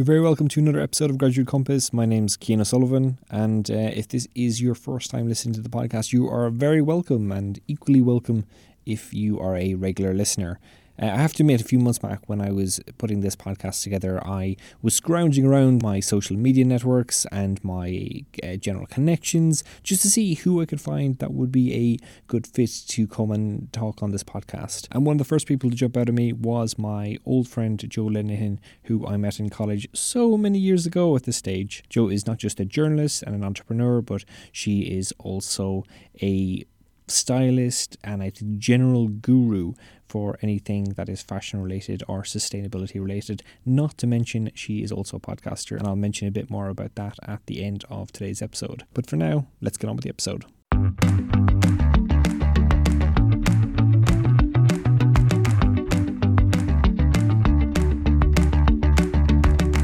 You're very welcome to another episode of Graduate Compass. My name's Cian Sullivan, and uh, if this is your first time listening to the podcast, you are very welcome and equally welcome if you are a regular listener. Uh, I have to admit, a few months back when I was putting this podcast together, I was scrounging around my social media networks and my uh, general connections just to see who I could find that would be a good fit to come and talk on this podcast. And one of the first people to jump out of me was my old friend Jo Linehan, who I met in college so many years ago at this stage. Joe is not just a journalist and an entrepreneur, but she is also a stylist and a general guru for anything that is fashion related or sustainability related. Not to mention, she is also a podcaster, and I'll mention a bit more about that at the end of today's episode. But for now, let's get on with the episode.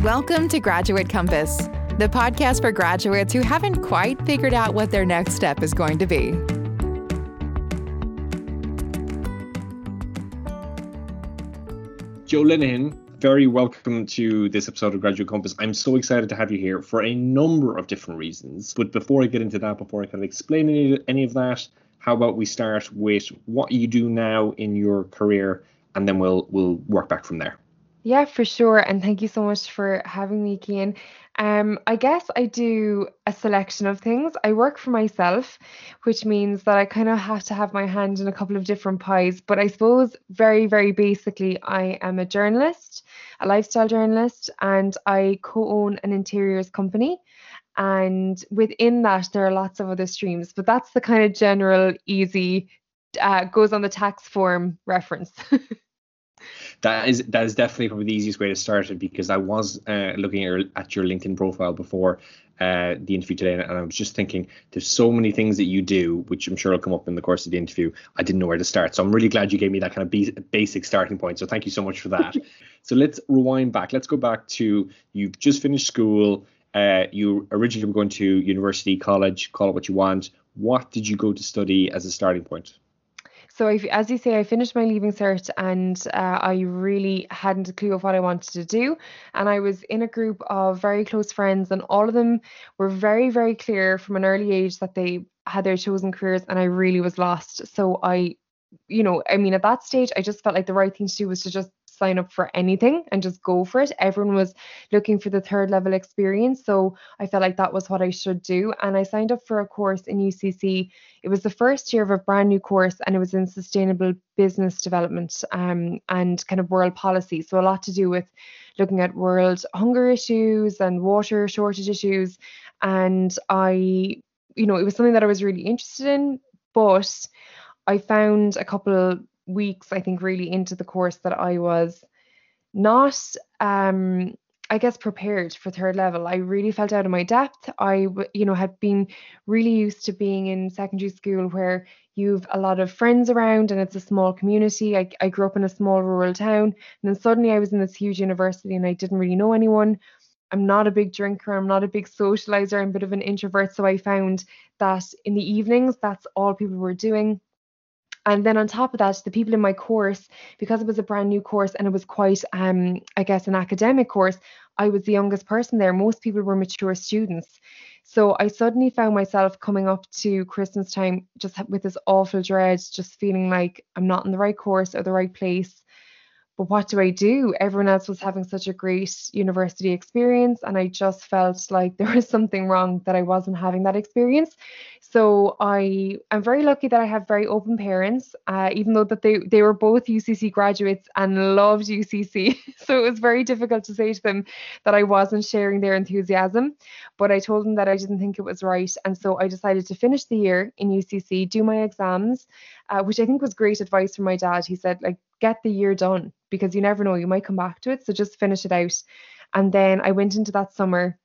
Welcome to Graduate Compass, the podcast for graduates who haven't quite figured out what their next step is going to be. Jo Linehan, very welcome to this episode of Graduate Compass. I'm so excited to have you here for a number of different reasons. But before I get into that, before I kind of explain any, any of that, how about we start with what you do now in your career, and then we'll we'll work back from there. Yeah, for sure. And thank you so much for having me, Cian. Um, I guess I do a selection of things. I work for myself, which means that I kind of have to have my hand in a couple of different pies. But I suppose, very, very basically, I am a journalist, a lifestyle journalist, and I co own an interiors company. And within that, there are lots of other streams, but that's the kind of general, easy, uh, goes on the tax form reference. that is that is definitely probably the easiest way to start it because I was uh, looking at your, at your LinkedIn profile before uh, the interview today, and I was just thinking there's so many things that you do, which I'm sure will come up in the course of the interview. I didn't know where to start, so I'm really glad you gave me that kind of be- basic starting point. So thank you so much for that. so let's rewind back. Let's go back to you've just finished school. Uh, you originally were going to university, college, call it what you want. What did you go to study as a starting point? So, I, as you say, I finished my leaving cert and uh, I really hadn't a clue of what I wanted to do. And I was in a group of very close friends, and all of them were very, very clear from an early age that they had their chosen careers, and I really was lost. So, I, you know, I mean, at that stage, I just felt like the right thing to do was to just sign up for anything and just go for it. Everyone was looking for the third level experience. So I felt like that was what I should do. And I signed up for a course in UCC. It was the first year of a brand new course and it was in sustainable business development um, and kind of world policy. So a lot to do with looking at world hunger issues and water shortage issues. And I, you know, it was something that I was really interested in, but I found a couple weeks, I think, really into the course that I was not, um, I guess, prepared for third level. I really felt out of my depth. I, you know, had been really used to being in secondary school where you've a lot of friends around and it's a small community. I, I grew up in a small rural town, and then suddenly I was in this huge university and I didn't really know anyone. I'm not a big drinker, I'm not a big socializer, I'm a bit of an introvert. So I found that in the evenings, that's all people were doing and then on top of that the people in my course because it was a brand new course and it was quite um i guess an academic course i was the youngest person there most people were mature students so i suddenly found myself coming up to christmas time just with this awful dread just feeling like i'm not in the right course or the right place but what do I do? Everyone else was having such a great university experience, and I just felt like there was something wrong that I wasn't having that experience. So I am very lucky that I have very open parents, uh, even though that they they were both UCC graduates and loved UCC. so it was very difficult to say to them that I wasn't sharing their enthusiasm. But I told them that I didn't think it was right, and so I decided to finish the year in UCC, do my exams, uh, which I think was great advice from my dad. He said like get the year done because you never know, you might come back to it. So just finish it out. And then I went into that summer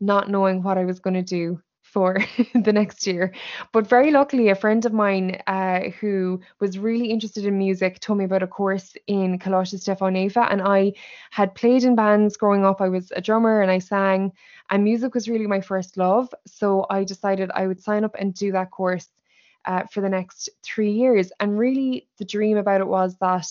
not knowing what I was going to do for the next year. But very luckily, a friend of mine uh, who was really interested in music told me about a course in Coláiste Stiofáin Naofa. And I had played in bands growing up. I was a drummer and I sang, and music was really my first love. So I decided I would sign up and do that course uh, for the next three years. And really, the dream about it was that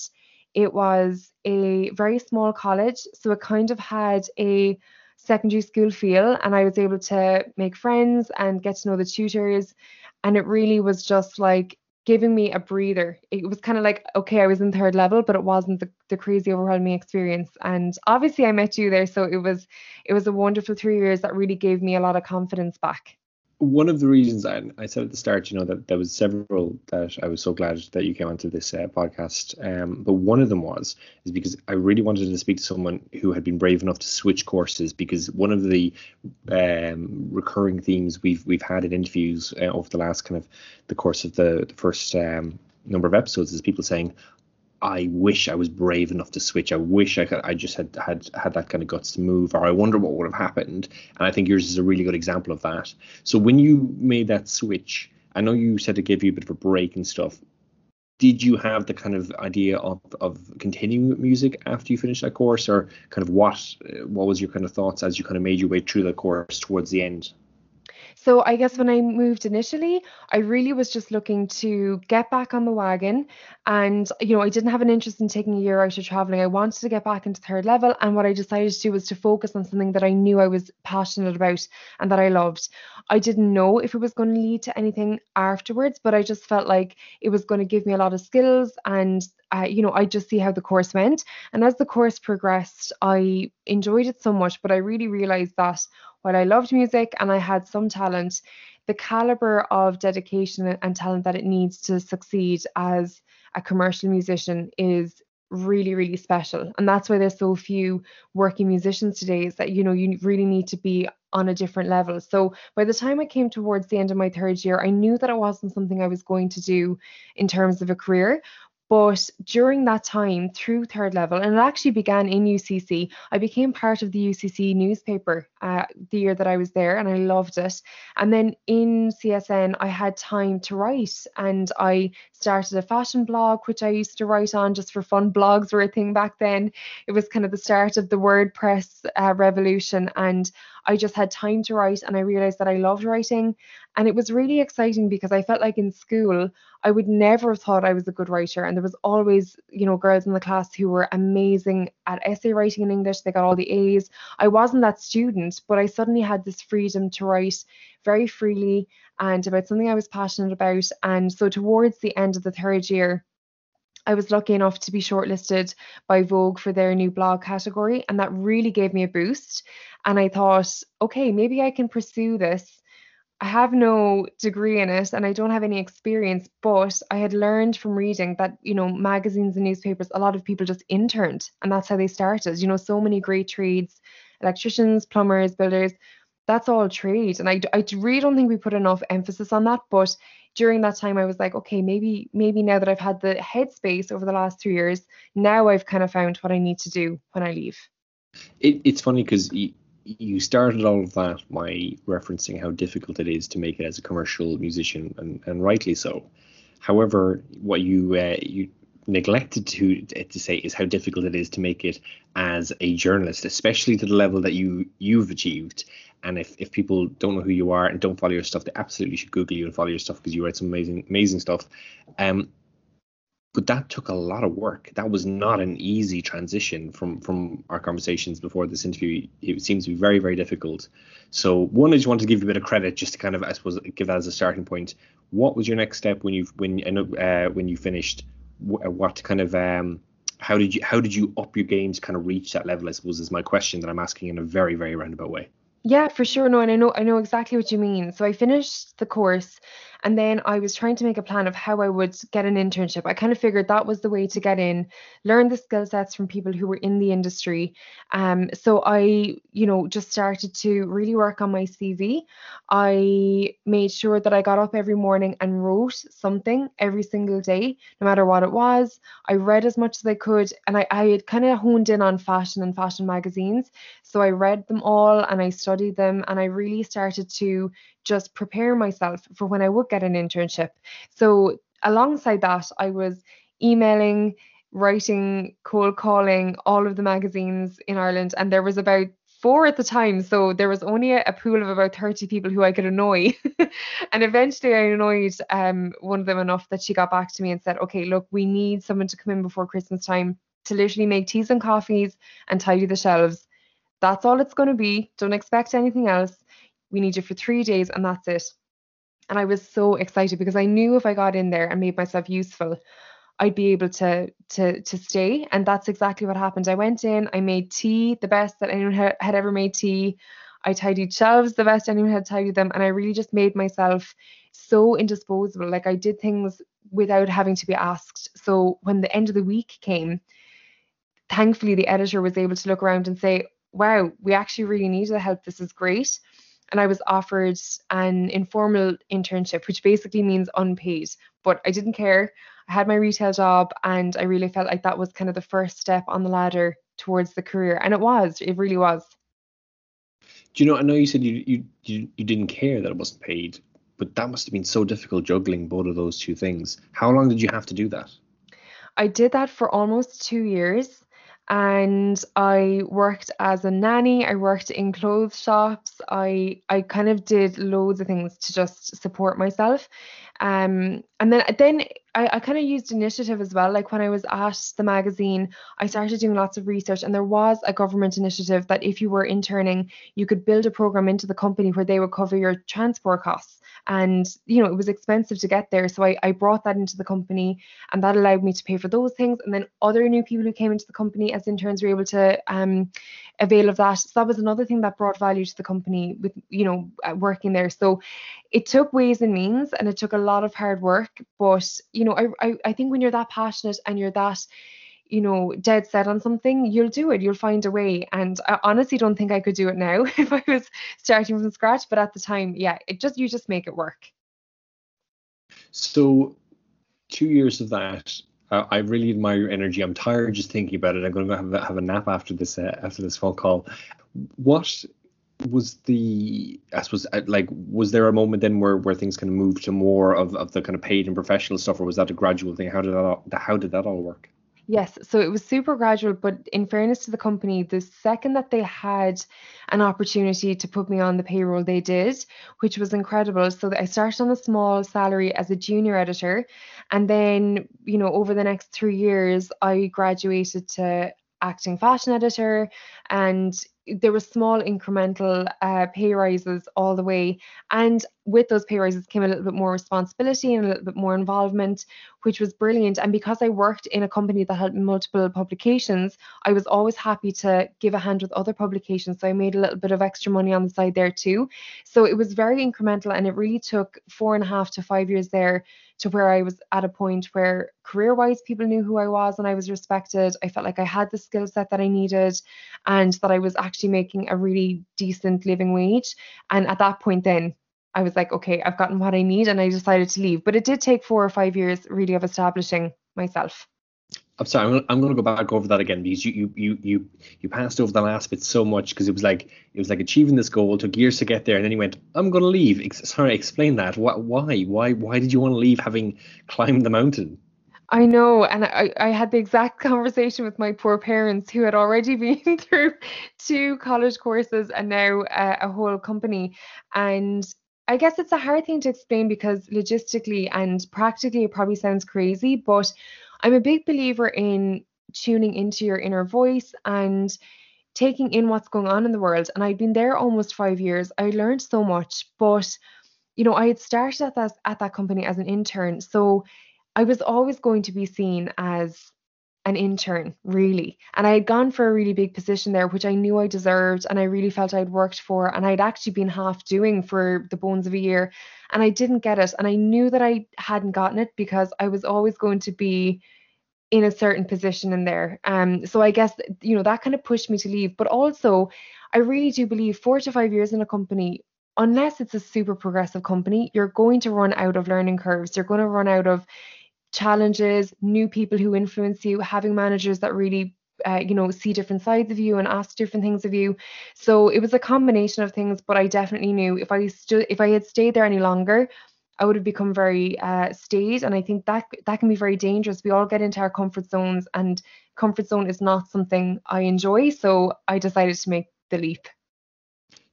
it was a very small college. So it kind of had a secondary school feel, and I was able to make friends and get to know the tutors. And it really was just like giving me a breather. It was kind of like, okay, I was in third level, but it wasn't the, the crazy overwhelming experience. And obviously I met you there. So it was it was a wonderful three years that really gave me a lot of confidence back one of the reasons I, I, said at the start, you know, that there was several that I was so glad that you came onto this uh, podcast. Um, but one of them was is because I really wanted to speak to someone who had been brave enough to switch courses. Because one of the um, recurring themes we've we've had in interviews uh, over the last kind of the course of the, the first um, number of episodes is people saying, I wish I was brave enough to switch. I wish I could, I just had had had that kind of guts to move, or I wonder what would have happened. And I think yours is a really good example of that. So when you made that switch, I know you said it gave you a bit of a break and stuff. Did you have the kind of idea of, of continuing with music after you finished that course, or kind of what what was your kind of thoughts as you kind of made your way through the course towards the end? So I guess when I moved initially, I really was just looking to get back on the wagon. And, you know, I didn't have an interest in taking a year out of traveling. I wanted to get back into third level. And what I decided to do was to focus on something that I knew I was passionate about and that I loved. I didn't know if it was going to lead to anything afterwards, but I just felt like it was going to give me a lot of skills and uh, you know, I just see how the course went. And as the course progressed, I enjoyed it so much, but I really realized that while I loved music and I had some talent, the caliber of dedication and talent that it needs to succeed as a commercial musician is really really special. And that's why there's so few working musicians today is that you know you really need to be on a different level. So by the time i came towards the end of my third year i knew that it wasn't something i was going to do in terms of a career. But during that time, through third level, and it actually began in UCC, I became part of the UCC newspaper uh, the year that I was there, and I loved it. And then in CSN, I had time to write, and I started a fashion blog, which I used to write on just for fun. Blogs were a thing back then. It was kind of the start of the WordPress uh, revolution, and I just had time to write and I realized that I loved writing. And it was really exciting because I felt like in school, I would never have thought I was a good writer. And there was always, you know, girls in the class who were amazing at essay writing in English. They got all the A's. I wasn't that student, but I suddenly had this freedom to write very freely and about something I was passionate about. And so towards the end of the third year, I was lucky enough to be shortlisted by Vogue for their new blog category, and that really gave me a boost. And I thought, okay, maybe I can pursue this. I have no degree in it and I don't have any experience, but I had learned from reading that, you know, magazines and newspapers, a lot of people just interned and that's how they started. You know, so many great trades, electricians, plumbers, builders, that's all trade. And I, I really don't think we put enough emphasis on that. But during that time, I was like, okay, maybe, maybe now that I've had the headspace over the last three years, now I've kind of found what I need to do when I leave. It, it's funny because you started all of that by referencing how difficult it is to make it as a commercial musician, and, and rightly so. However, what you uh, you neglected to to say is how difficult it is to make it as a journalist, especially to the level that you you've achieved. And if, if people don't know who you are and don't follow your stuff, they absolutely should Google you and follow your stuff because you write some amazing amazing stuff. Um, but that took a lot of work. That was not an easy transition from from our conversations before this interview. It seems to be very very difficult. So one, I just want to give you a bit of credit, just to kind of I suppose give that as a starting point. What was your next step when you when uh, when you finished? What kind of um, how did you how did you up your game to kind of reach that level? I suppose is my question that I'm asking in a very very roundabout way. Yeah, for sure. No, and I know I know exactly what you mean. So I finished the course and then I was trying to make a plan of how I would get an internship. I kind of figured that was the way to get in, learn the skill sets from people who were in the industry. Um, so I, you know, just started to really work on my CV. I made sure that I got up every morning and wrote something every single day, no matter what it was. I read as much as I could, and I, I had kind of honed in on fashion and fashion magazines. So I read them all and I studied them, and I really started to just prepare myself for when I would get an internship. So alongside that, I was emailing, writing, cold calling all of the magazines in Ireland, and there was about four at the time, so there was only a, a pool of about 30 people who I could annoy. and eventually I annoyed um, one of them enough that she got back to me and said, okay, look, we need someone to come in before Christmas time to literally make teas and coffees and tidy the shelves. That's all it's going to be. Don't expect anything else. We need you for three days and that's it. And I was so excited because I knew if I got in there and made myself useful, I'd be able to to to stay. And that's exactly what happened. I went in, I made tea, the best that anyone had, had ever made tea. I tidied shelves the best anyone had tidied them, and I really just made myself so indisposable. Like I did things without having to be asked. So when the end of the week came, thankfully the editor was able to look around and say, "Wow, we actually really need the help. This is great." And I was offered an informal internship, which basically means unpaid. But I didn't care. I had my retail job, and I really felt like that was kind of the first step on the ladder towards the career, and it was. It really was. Do you know? I know you said you you you, you didn't care that it wasn't paid, but that must have been so difficult juggling both of those two things. How long did you have to do that? I did that for almost two years and I worked as a nanny. I worked in clothes shops. I I kind of did loads of things to just support myself. Um, and then then I, I kind of used initiative as well. Like when I was at the magazine, I started doing lots of research, and there was a government initiative that if you were interning, you could build a program into the company where they would cover your transport costs and you know it was expensive to get there so I, I brought that into the company and that allowed me to pay for those things and then other new people who came into the company as interns were able to um, avail of that. So that was another thing that brought value to the company with you know uh, working there. So it took ways and means and it took a lot of hard work but you know I, I, I think when you're that passionate and you're that you know, dead set on something, you'll do it. You'll find a way. And I honestly don't think I could do it now if I was starting from scratch. But at the time, yeah, it just you just make it work. So, two years of that, uh, I really admire your energy. I'm tired just thinking about it. I'm going to have a, have a nap after this uh, after this phone call. What was the I suppose uh, like was there a moment then where where things kind of moved to more of, of the kind of paid and professional stuff, or was that a gradual thing? How did that all, how did that all work? Yes, so it was super gradual, but in fairness to the company, the second that they had an opportunity to put me on the payroll, they did, which was incredible. So I started on a small salary as a junior editor, and then, you know, over the next three years, I graduated to acting fashion editor and there were small incremental uh, pay rises all the way. And with those pay rises came a little bit more responsibility and a little bit more involvement, which was brilliant. And because I worked in a company that had multiple publications, I was always happy to give a hand with other publications. So I made a little bit of extra money on the side there too. So it was very incremental and it really took four and a half to five years there to where I was at a point where career wise people knew who I was and I was respected. I felt like I had the skill set that I needed and that I was actually making a really decent living wage. And at that point, then I was like, okay, I've gotten what I need and I decided to leave. But it did take four or five years really of establishing myself. I'm sorry, I'm gonna go back over that again because you you you you you passed over the last bit so much because it was like it was like achieving this goal took years to get there and then you went I'm gonna leave. Ex- sorry, explain that. Why why why why did you want to leave having climbed the mountain? I know, and I, I had the exact conversation with my poor parents who had already been through two college courses and now uh, a whole company. And I guess it's a hard thing to explain because logistically and practically it probably sounds crazy, but I'm a big believer in tuning into your inner voice and taking in what's going on in the world. And I'd been there almost five years. I learned so much, but you know, I had started at that at that company as an intern. So I was always going to be seen as an intern, really. And I had gone for a really big position there, which I knew I deserved and I really felt I'd worked for. And I'd actually been half doing for the bones of a year. And I didn't get it. And I knew that I hadn't gotten it because I was always going to be in a certain position in there. Um, so I guess, you know, that kind of pushed me to leave. But also, I really do believe four to five years in a company, unless it's a super progressive company, you're going to run out of learning curves. You're going to run out of challenges, new people who influence you, having managers that really uh, you know see different sides of you and ask different things of you. So it was a combination of things but i definitely knew if i stood if i had stayed there any longer i would have become very uh, stayed. And i think that that can be very dangerous. We all get into our comfort zones and comfort zone is not something i enjoy. So i decided to make the leap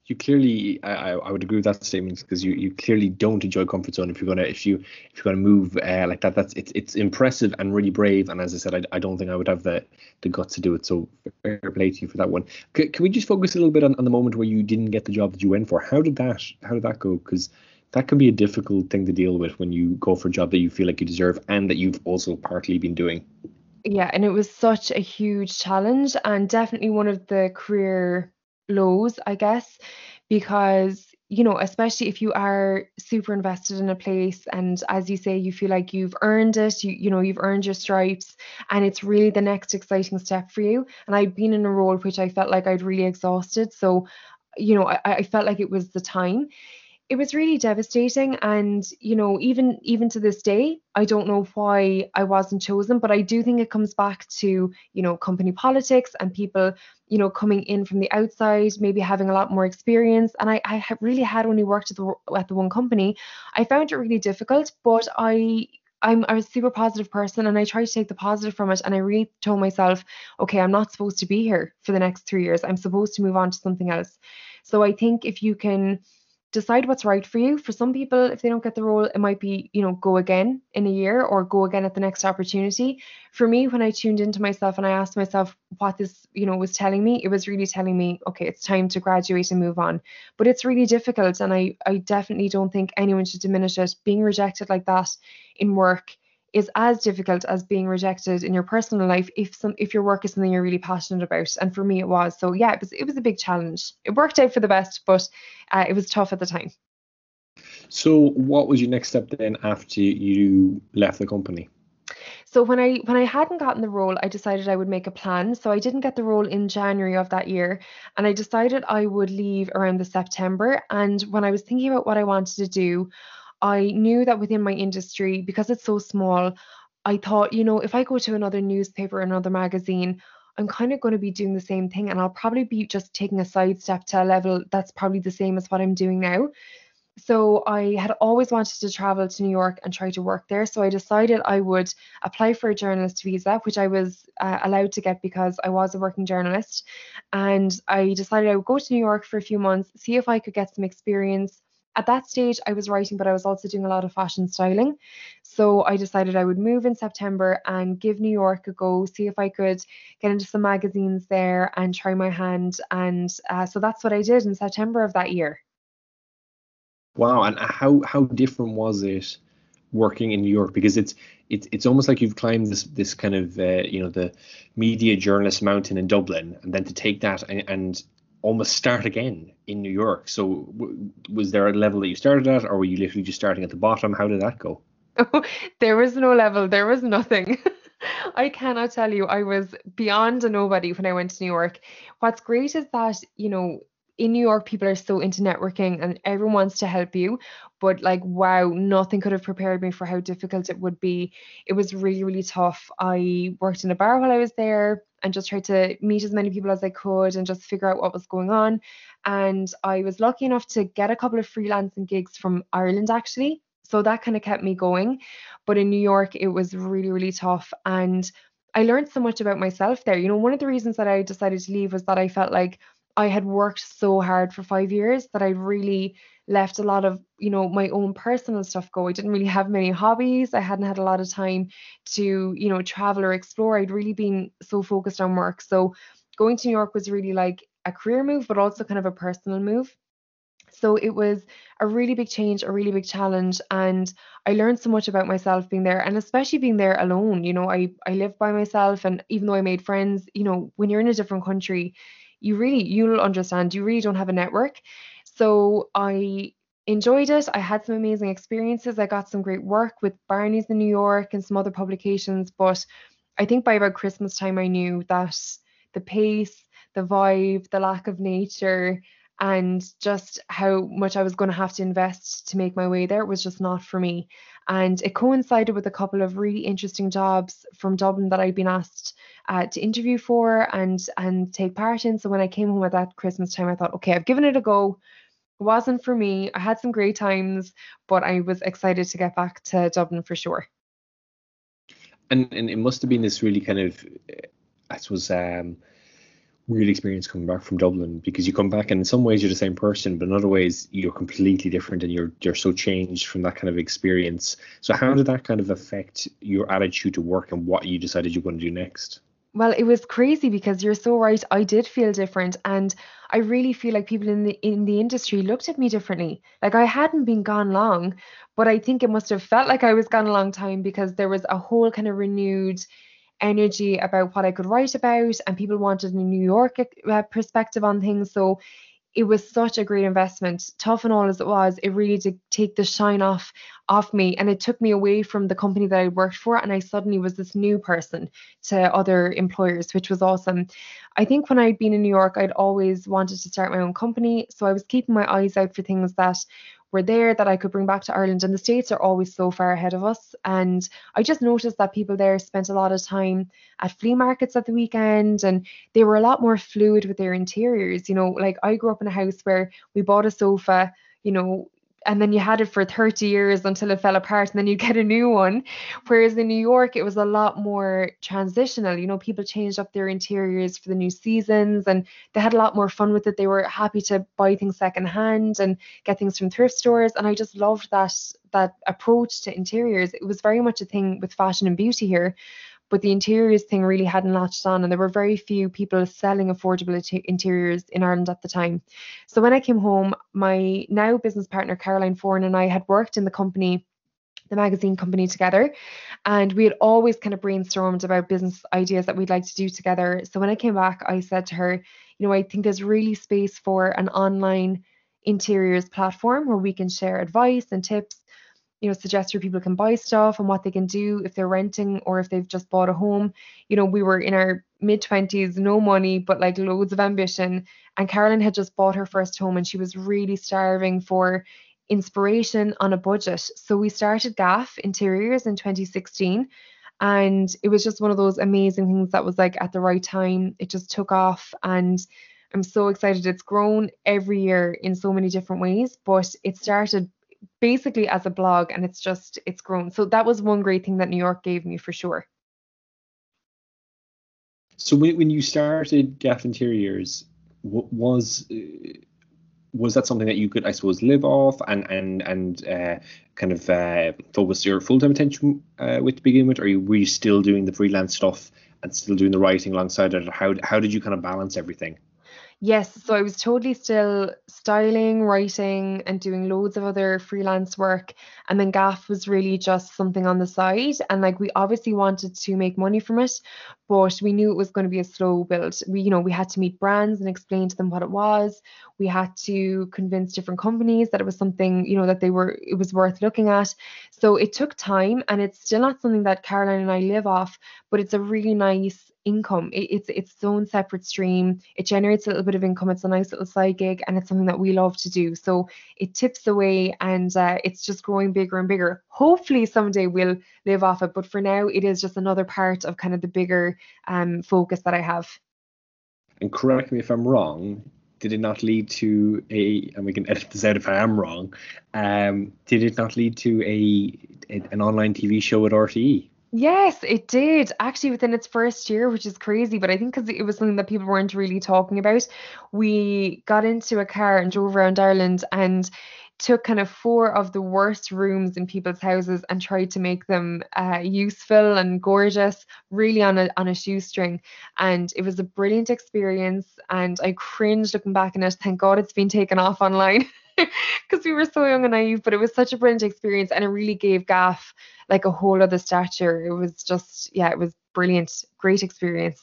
you clearly I, I would agree with that statement because you, you clearly don't enjoy comfort zone if you're gonna if you if you're gonna move uh, like that. That's it's it's impressive and really brave and as I said I, I don't think I would have the the guts to do it so fair play to you for that one. C- can we just focus a little bit on, on the moment where you didn't get the job that you went for? How did that how did that go? Because that can be a difficult thing to deal with when you go for a job that you feel like you deserve and that you've also partly been doing. Yeah and it was such a huge challenge and definitely one of the career lows, I guess, because you know, especially if you are super invested in a place and as you say, you feel like you've earned it, you you know, you've earned your stripes and it's really the next exciting step for you. And I'd been in a role which I felt like I'd really exhausted. So, you know, I, I felt like it was the time it was really devastating and you know even even to this day i don't know why i wasn't chosen but i do think it comes back to you know company politics and people you know coming in from the outside maybe having a lot more experience and i i really had only worked at the at the one company i found it really difficult but i I'm, I'm a super positive person and I try to take the positive from it. And I really told myself, okay, I'm not supposed to be here for the next three years. I'm supposed to move on to something else. So I think if you can decide what's right for you. For some people, if they don't get the role, it might be, you know, go again in a year or go again at the next opportunity. For me, when I tuned into myself and I asked myself what this, you know, was telling me, it was really telling me, okay, it's time to graduate and move on. But it's really difficult. And I, I definitely don't think anyone should diminish it. Being rejected like that in work is as difficult as being rejected in your personal life if some if your work is something you're really passionate about. And for me it was. So yeah it was it was a big challenge. It worked out for the best but uh, it was tough at the time. So what was your next step then after you left the company? So when I when I hadn't gotten the role, I decided I would make a plan. So I didn't get the role in January of that year, and I decided I would leave around the September. And when I was thinking about what I wanted to do, I knew that within my industry, because it's so small, I thought, you know, if I go to another newspaper, another magazine, I'm kind of going to be doing the same thing and I'll probably be just taking a sidestep to a level that's probably the same as what I'm doing now. So I had always wanted to travel to New York and try to work there. So I decided I would apply for a journalist visa, which I was uh, allowed to get because I was a working journalist. And I decided I would go to New York for a few months, see if I could get some experience at that stage I was writing, but I was also doing a lot of fashion styling. So I decided I would move in September and give New York a go, see if I could get into some magazines there and try my hand. And uh, so that's what I did in September of that year. Wow, and how how different was it working in New York? Because it's it's it's almost like you've climbed this this kind of uh, you know the media journalist mountain in Dublin, and then to take that and, and almost start again in New York. So w- was there a level that you started at, or were you literally just starting at the bottom? How did that go? Oh, there was no level. There was nothing. I cannot tell you. I was beyond a nobody when I went to New York. What's great is that you know in New York, people are so into networking and everyone wants to help you. But like, wow, nothing could have prepared me for how difficult it would be. It was really, really tough. I worked in a bar while I was there and just tried to meet as many people as I could and just figure out what was going on. And I was lucky enough to get a couple of freelancing gigs from Ireland actually. So that kind of kept me going. But in New York, it was really, really tough. And I learned so much about myself there. You know, one of the reasons that I decided to leave was that I felt like I had worked so hard for five years that I really left a lot of, you know, my own personal stuff go. I didn't really have many hobbies. I hadn't had a lot of time to, you know, travel or explore. I'd really been so focused on work. So going to New York was really like a career move, but also kind of a personal move. So it was a really big change, a really big challenge. And I learned so much about myself being there and especially being there alone. You know, I, I lived by myself and even though I made friends, you know, when you're in a different country, you really you'll understand you really don't have a network. So i enjoyed it. I had some amazing experiences. I got some great work with barney's in new york and some other publications but i think by about christmas time i knew that the pace the vibe the lack of nature and just how much I was going to have to invest to make my way there was just not for me. And it coincided with a couple of really interesting jobs from Dublin that I'd been asked uh, to interview for and and take part in. So when I came home at that Christmas time, I thought, okay, I've given it a go. It wasn't for me. I had some great times, but I was excited to get back to Dublin for sure. And and it must have been this really kind of, I suppose, um, weird experience coming back from Dublin because you come back and in some ways you're the same person, but in other ways you're completely different and you're you're so changed from that kind of experience. So how did that kind of affect your attitude to work and what you decided you were going to do next? Well, it was crazy because you're so right. I did feel different and I really feel like people in the in the industry looked at me differently. Like I hadn't been gone long, but I think it must have felt like I was gone a long time because there was a whole kind of renewed energy about what I could write about and people wanted a New York uh, perspective on things. So it was such a great investment. Tough and all as it was it really did take the shine off off me. And it took me away from the company that i worked for and i suddenly was this new person to other employers which was awesome. I think when i'd been in new york i'd always wanted to start my own company. So i was keeping my eyes out for things that were there that I could bring back to Ireland. And the States are always so far ahead of us. And I just noticed that people there spent a lot of time at flea markets at the weekend and they were a lot more fluid with their interiors. You know, like I grew up in a house where we bought a sofa, you know, and then you had it for 30 years until it fell apart and then you get a new one. Whereas in new york it was a lot more transitional. You know people changed up their interiors for the new seasons and they had a lot more fun with it. They were happy to buy things secondhand and get things from thrift stores and i just loved that that approach to interiors. It was very much a thing with fashion and beauty here but the interiors thing really hadn't latched on and there were very few people selling affordable interiors in Ireland at the time. So when I came home, my now business partner Caroline Foran and I had worked in the company the magazine company together and we had always kind of brainstormed about business ideas that we'd like to do together so when i came back i said to her you know i think there's really space for an online interiors platform where we can share advice and tips you know suggest where people can buy stuff and what they can do if they're renting or if they've just bought a home. You know we were in our mid 20s no money but like loads of ambition. And Caroline had just bought her first home and she was really starving for inspiration on a budget. So we started gaff interiors in 2016 and it was just one of those amazing things that was like at the right time. It just took off and I'm so excited. It's grown every year in so many different ways, but it started basically as a blog and it's just it's grown. So that was one great thing that new york gave me for sure. So when, when you started gaff interiors was uh, was that something that you could i suppose live off and and and uh, kind of uh, focus your full-time attention uh, with to begin with? Or were you still doing the freelance stuff and still doing the writing alongside it? How how did you kind of balance everything Yes, so I was totally still styling, writing, and doing loads of other freelance work. And then Gaff was really just something on the side. And like we obviously wanted to make money from it, but we knew it was going to be a slow build. We, you know, we had to meet brands and explain to them what it was. We had to convince different companies that it was something, you know, that they were, it was worth looking at. So it took time and it's still not something that Caroline and I live off, but it's a really nice income. It, it's its own separate stream. It generates a little bit of income. It's a nice little side gig, and it's something that we love to do. So it tips away, and uh, it's just growing bigger and bigger. Hopefully someday we'll live off it, but for now it is just another part of kind of the bigger um, focus that I have. And correct me if I'm wrong. Did it not lead to a, and we can edit this out if I am wrong, um, did it not lead to a, a an online TV show at RTE? Yes, it did actually within its first year, which is crazy. But I think because it was something that people weren't really talking about, we got into a car and drove around Ireland and took kind of four of the worst rooms in people's houses and tried to make them uh, useful and gorgeous, really on a on a shoestring. And it was a brilliant experience. And I cringed looking back on it. Thank God it's been taken off online. because we were so young and naive, but it was such a brilliant experience and it really gave Gaff like a whole other stature. It was just, yeah, it was brilliant, great experience.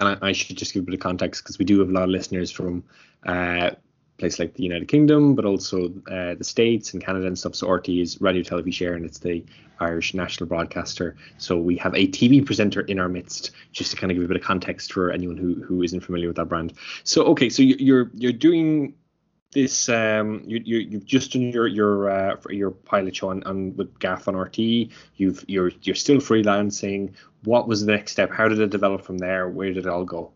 And I, I should just give a bit of context because we do have a lot of listeners from uh, places like the United Kingdom, but also uh, the States and Canada and stuff. So RTE is Raidió Teilifís Éireann and it's the Irish national broadcaster. So we have a TV presenter in our midst, just to kind of give a bit of context for anyone who who isn't familiar with that brand. So okay, so you're you're doing this um you, you you've just done your your uh, your pilot show on, on with Gaff on RTE. You've you're you're still freelancing. What was the next step? How did it develop from there? Where did it all go?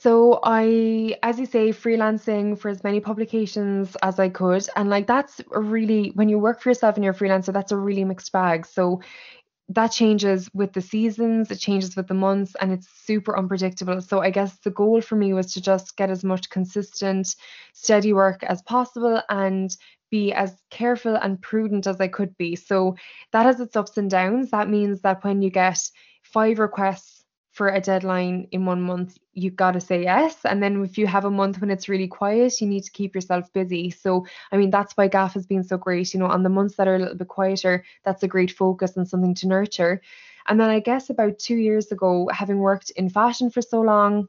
So I, as you say, freelancing for as many publications as I could, and like that's a really when you work for yourself and you're a freelancer, that's a really mixed bag. So that changes with the seasons, it changes with the months, and it's super unpredictable. So I guess the goal for me was to just get as much consistent, steady work as possible and be as careful and prudent as I could be. So that has its ups and downs. That means that when you get five requests for a deadline in one month, you've got to say yes. And then if you have a month when it's really quiet, you need to keep yourself busy. So, I mean, that's why Gaff has been so great. You know, on the months that are a little bit quieter, that's a great focus and something to nurture. And then I guess about two years ago, having worked in fashion for so long,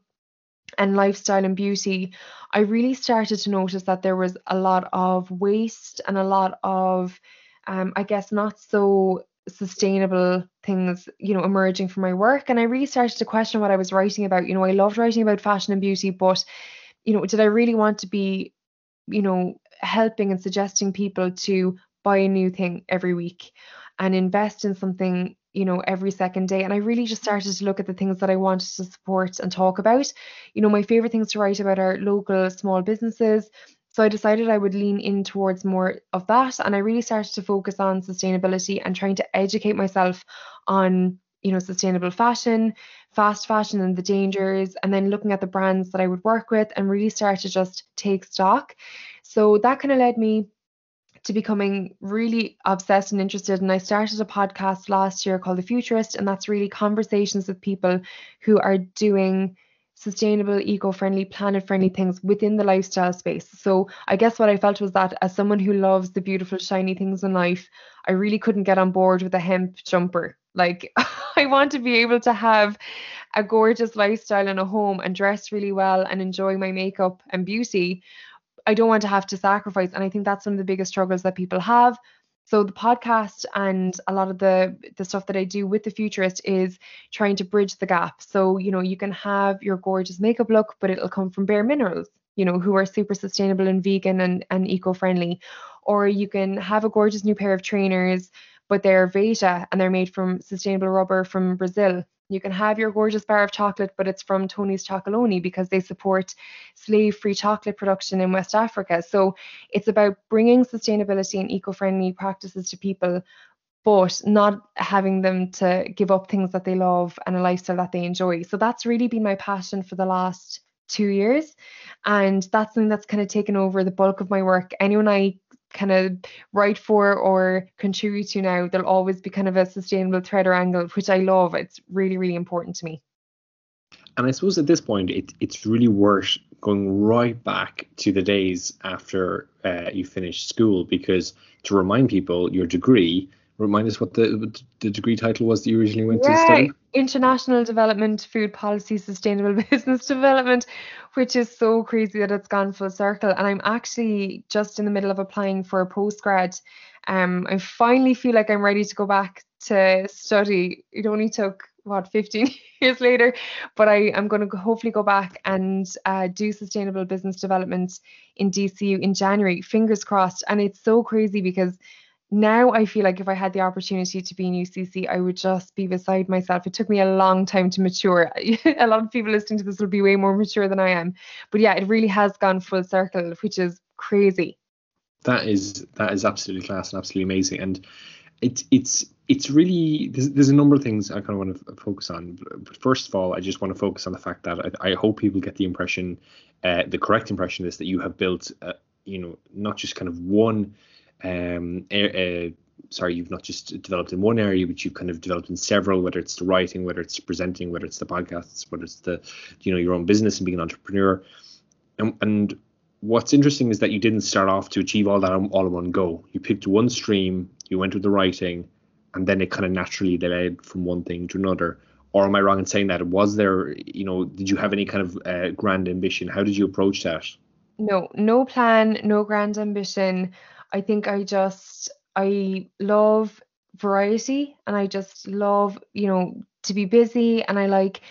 and lifestyle and beauty, I really started to notice that there was a lot of waste and a lot of, um, I guess, not so sustainable things you know emerging from my work. And i really started to question what i was writing about. You know i loved writing about fashion and beauty but you know did i really want to be you know helping and suggesting people to buy a new thing every week and invest in something you know every second day? And i really just started to look at the things that i wanted to support and talk about. You know my favorite things to write about are local small businesses so I decided I would lean in towards more of that. And I really started to focus on sustainability and trying to educate myself on, you know, sustainable fashion, fast fashion and the dangers, and then looking at the brands that I would work with and really start to just take stock. So that kind of led me to becoming really obsessed and interested. And I started a podcast last year called The Futurist, and that's really conversations with people who are doing sustainable, eco friendly, planet friendly things within the lifestyle space. So, I guess what I felt was that as someone who loves the beautiful, shiny things in life, I really couldn't get on board with a hemp jumper. Like, I want to be able to have a gorgeous lifestyle in a home and dress really well and enjoy my makeup and beauty. I don't want to have to sacrifice. And I think that's one of the biggest struggles that people have. So the podcast and a lot of the the stuff that I do with the futurist is trying to bridge the gap. So, you know, you can have your gorgeous makeup look, but it'll come from bare minerals, you know, who are super sustainable and vegan and, and eco-friendly. Or you can have a gorgeous new pair of trainers, but they're Veja and they're made from sustainable rubber from Brazil. You can have your gorgeous bar of chocolate, but it's from Tony's Chocolonely because they support slave free chocolate production in West Africa. So it's about bringing sustainability and eco friendly practices to people, but not having them to give up things that they love and a lifestyle that they enjoy. So that's really been my passion for the last two years. And that's something that's kind of taken over the bulk of my work. Anyone I kind of write for or contribute to now, there'll always be kind of a sustainable thread or angle, which I love. It's really, really important to me. And I suppose at this point, it, it's really worth going right back to the days after uh, you finished school because to remind people, your degree remind us what the the degree title was that you originally went yeah, to study? International Development, Food Policy, Sustainable Business Development, which is so crazy that it's gone full circle. And I'm actually just in the middle of applying for a postgrad. Um, I finally feel like I'm ready to go back to study. It only took what 15 years later, but I am going to hopefully go back and uh, do sustainable business development in DCU in January. Fingers crossed. And it's so crazy because now I feel like if I had the opportunity to be in UCC, I would just be beside myself. It took me a long time to mature. a lot of people listening to this will be way more mature than I am. But yeah, it really has gone full circle, which is crazy. That is that is absolutely class and absolutely amazing. And it's it's it's really there's, there's a number of things I kind of want to focus on. But first of all, I just want to focus on the fact that I, I hope people get the impression, uh, the correct impression is that you have built, uh, you know, not just kind of one um, uh, sorry, you've not just developed in one area, but you've kind of developed in several, whether it's the writing, whether it's presenting, whether it's the podcasts, whether it's the, you know, your own business and being an entrepreneur. And, and what's interesting is that you didn't start off to achieve all that all in one go. You picked one stream, you went with the writing, and then it kind of naturally led from one thing to another. Or am I wrong in saying that? Was there, you know, did you have any kind of uh, grand ambition? How did you approach that? No, no plan, no grand ambition. I think I just I love variety and I just love, you know, to be busy and I like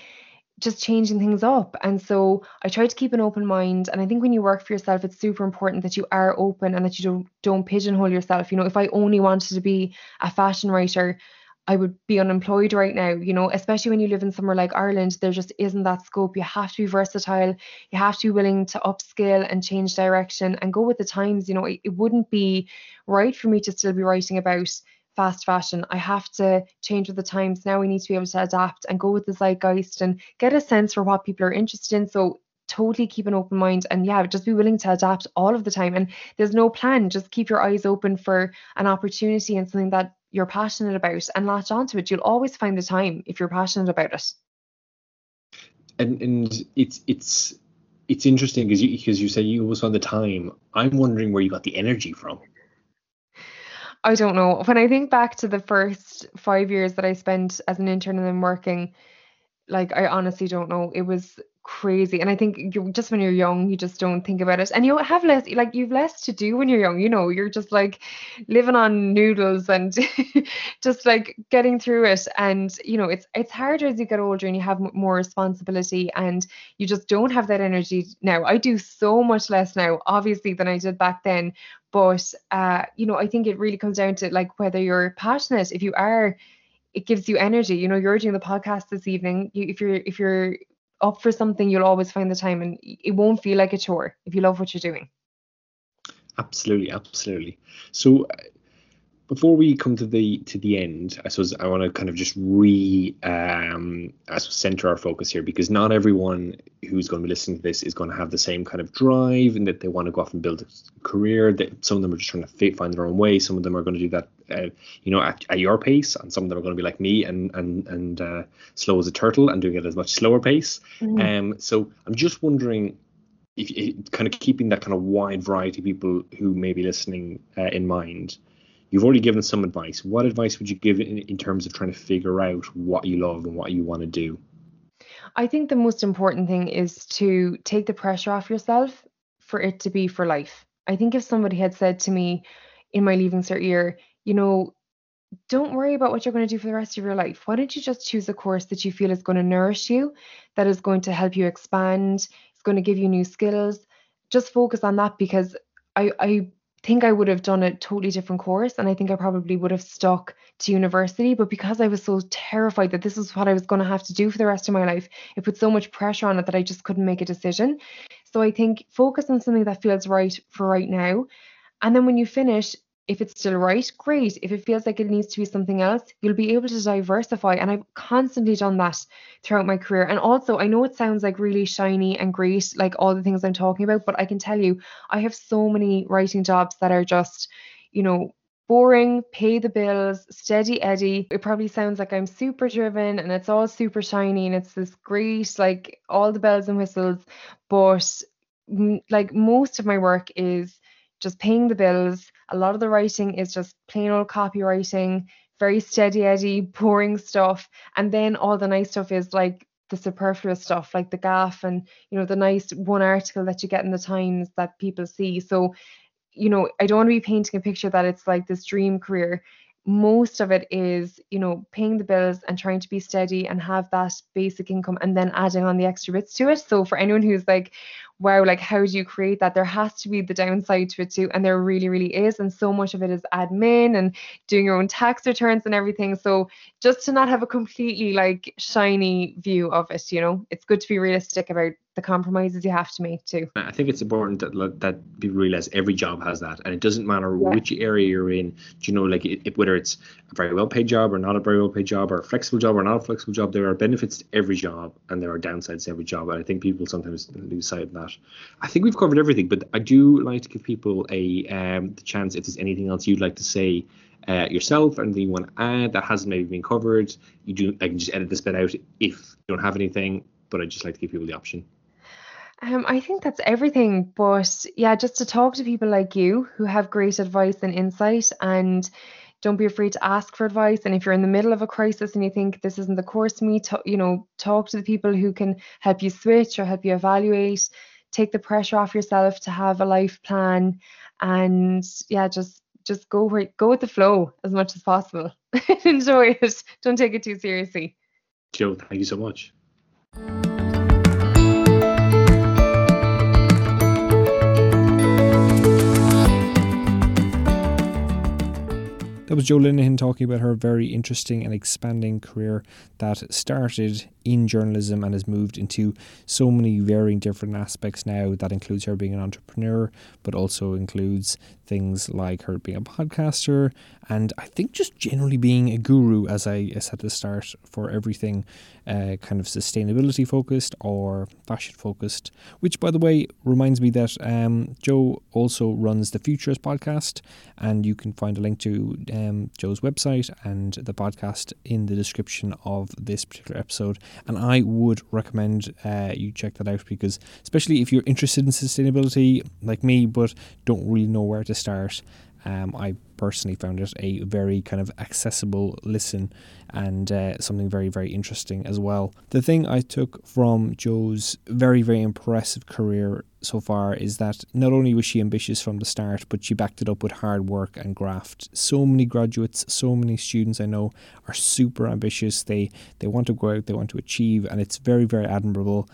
just changing things up. And so I try to keep an open mind. And I think when you work for yourself, it's super important that you are open and that you don't don't pigeonhole yourself. You know, if I only wanted to be a fashion writer, I would be unemployed right now, you know, especially when you live in somewhere like Ireland, there just isn't that scope. You have to be versatile, you have to be willing to upskill and change direction and go with the times. You know, it, it wouldn't be right for me to still be writing about fast fashion. I have to change with the times. Now we need to be able to adapt and go with the zeitgeist and get a sense for what people are interested in. So totally keep an open mind and yeah, just be willing to adapt all of the time. And there's no plan. Just keep your eyes open for an opportunity and something that you're passionate about and latch onto it. You'll always find the time if you're passionate about it. And and it's it's it's interesting because you because you say you always find the time. I'm wondering where you got the energy from. I don't know. When I think back to the first five years that I spent as an intern and then working, like I honestly don't know. It was crazy. And I think you just when you're young, you just don't think about it. And you have less like you've less to do when you're young, you know, you're just like living on noodles and just like getting through it. And you know, it's it's harder as you get older and you have more responsibility and you just don't have that energy now. I do so much less now, obviously, than I did back then. But uh, you know, I think it really comes down to like whether you're passionate, if you are it gives you energy. You know, you're doing the podcast this evening. You, if you're if you're up for something, you'll always find the time and it won't feel like a chore if you love what you're doing. Absolutely, absolutely. So uh, before we come to the to the end, I suppose I want to kind of just re um I suppose center our focus here because not everyone who's going to be listening to this is going to have the same kind of drive and that they want to go off and build a career. That some of them are just trying to find their own way. Some of them are going to do that, uh, you know, at, at, your pace, and some of them are going to be like me and and and uh, slow as a turtle and doing it at a much slower pace. Mm-hmm. Um, so I'm just wondering if, if, kind of keeping that kind of wide variety of people who may be listening uh, in mind You've already given some advice. What advice would you give in, in terms of trying to figure out what you love and what you want to do? I think the most important thing is to take the pressure off yourself for it to be for life. I think if somebody had said to me in my leaving cert year, you know, don't worry about what you're going to do for the rest of your life. Why don't you just choose a course that you feel is going to nourish you, that is going to help you expand, it's going to give you new skills. Just focus on that because I, I think I would have done a totally different course and I think I probably would have stuck to university. But because I was so terrified that this was what I was going to have to do for the rest of my life, it put so much pressure on it that I just couldn't make a decision. So I think focus on something that feels right for right now. And then when you finish, if it's still right, great. If it feels like it needs to be something else, you'll be able to diversify. And I've constantly done that throughout my career. And also, I know it sounds like really shiny and great, like all the things I'm talking about, but I can tell you, I have so many writing jobs that are just, you know, boring, pay the bills, steady Eddie. It probably sounds like I'm super driven and it's all super shiny and it's this great, like all the bells and whistles. But like most of my work is just paying the bills. A lot of the writing is just plain old copywriting, very steady eddy, boring stuff. And then all the nice stuff is like the superfluous stuff, like the Gaff and you know the nice one article that you get in the Times that people see. So, you know, I don't want to be painting a picture that it's like this dream career most of it is you know paying the bills and trying to be steady and have that basic income and then adding on the extra bits to it so for anyone who's like wow like how do you create that? There has to be the downside to it too and there really really is and so much of it is admin and doing your own tax returns and everything. So just to not have a completely like shiny view of it you know? It's good to be realistic about the compromises you have to make too. I think it's important that that people realize every job has that, and it doesn't matter yeah. which area you're in. Do you know, like it, whether it's a very well paid job or not a very well paid job, or a flexible job or not a flexible job, there are benefits to every job, and there are downsides to every job. And I think people sometimes lose sight of that. I think we've covered everything, but I do like to give people a um, the chance if there's anything else you'd like to say. Uh, yourself and you want to add that hasn't maybe been covered, you do. I can just edit this bit out if you don't have anything, but I just like to give people the option. Um, I think that's everything. But yeah, just to talk to people like you who have great advice and insight and don't be afraid to ask for advice. And if you're in the middle of a crisis and you think this isn't the course me, to, you know, talk to the people who can help you switch or help you evaluate. Take the pressure off yourself to have a life plan, and yeah, just just go where go with the flow as much as possible. Enjoy it. Don't take it too seriously. Jo, thank you so much. That was Jo Linehan talking about her very interesting and expanding career that started in journalism and has moved into so many varying different aspects now. That includes her being an entrepreneur, but also includes things like her being a podcaster and I think just generally being a guru, as I said at the start, for everything uh, kind of sustainability focused or fashion focused. Which, by the way, reminds me that um, Jo also runs the Futures podcast, and you can find a link to um, Jo's website and the podcast in the description of this particular episode. And I would recommend uh, you check that out because, especially if you're interested in sustainability like me, but don't really know where to start. Um, I personally found it a very kind of accessible listen and uh, something very, very interesting as well. The thing I took from Jo's very, very impressive career so far is that not only was she ambitious from the start, but she backed it up with hard work and graft. So many graduates, so many students I know are super ambitious. They they want to go out, they want to achieve, and it's very, very admirable.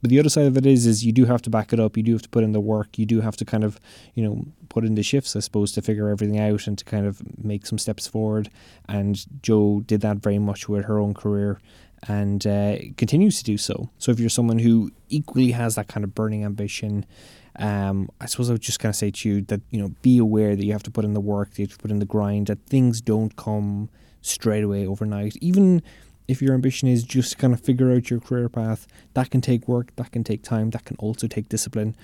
But the other side of it is, is you do have to back it up. You do have to put in the work. You do have to kind of, you know, put in the shifts, I suppose, to figure everything out and to kind of make some steps forward. And Jo did that very much with her own career and uh, continues to do so. So if you're someone who equally has that kind of burning ambition, um, I suppose I would just kind of say to you that you know be aware that you have to put in the work, that you have to put in the grind, that things don't come straight away overnight. Even if your ambition is just to kind of figure out your career path, that can take work, that can take time, that can also take discipline.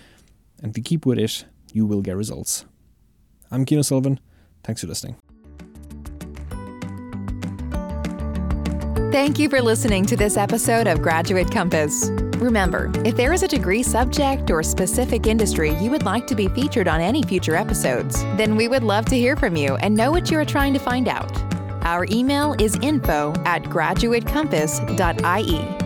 And if you keep with it, you will get results. I'm Cian Sullivan. Thanks for listening. Thank you for listening to this episode of Graduate Compass. Remember, if there is a degree subject or specific industry you would like to be featured on any future episodes, then we would love to hear from you and know what you are trying to find out. Our email is info at graduatecompass.ie.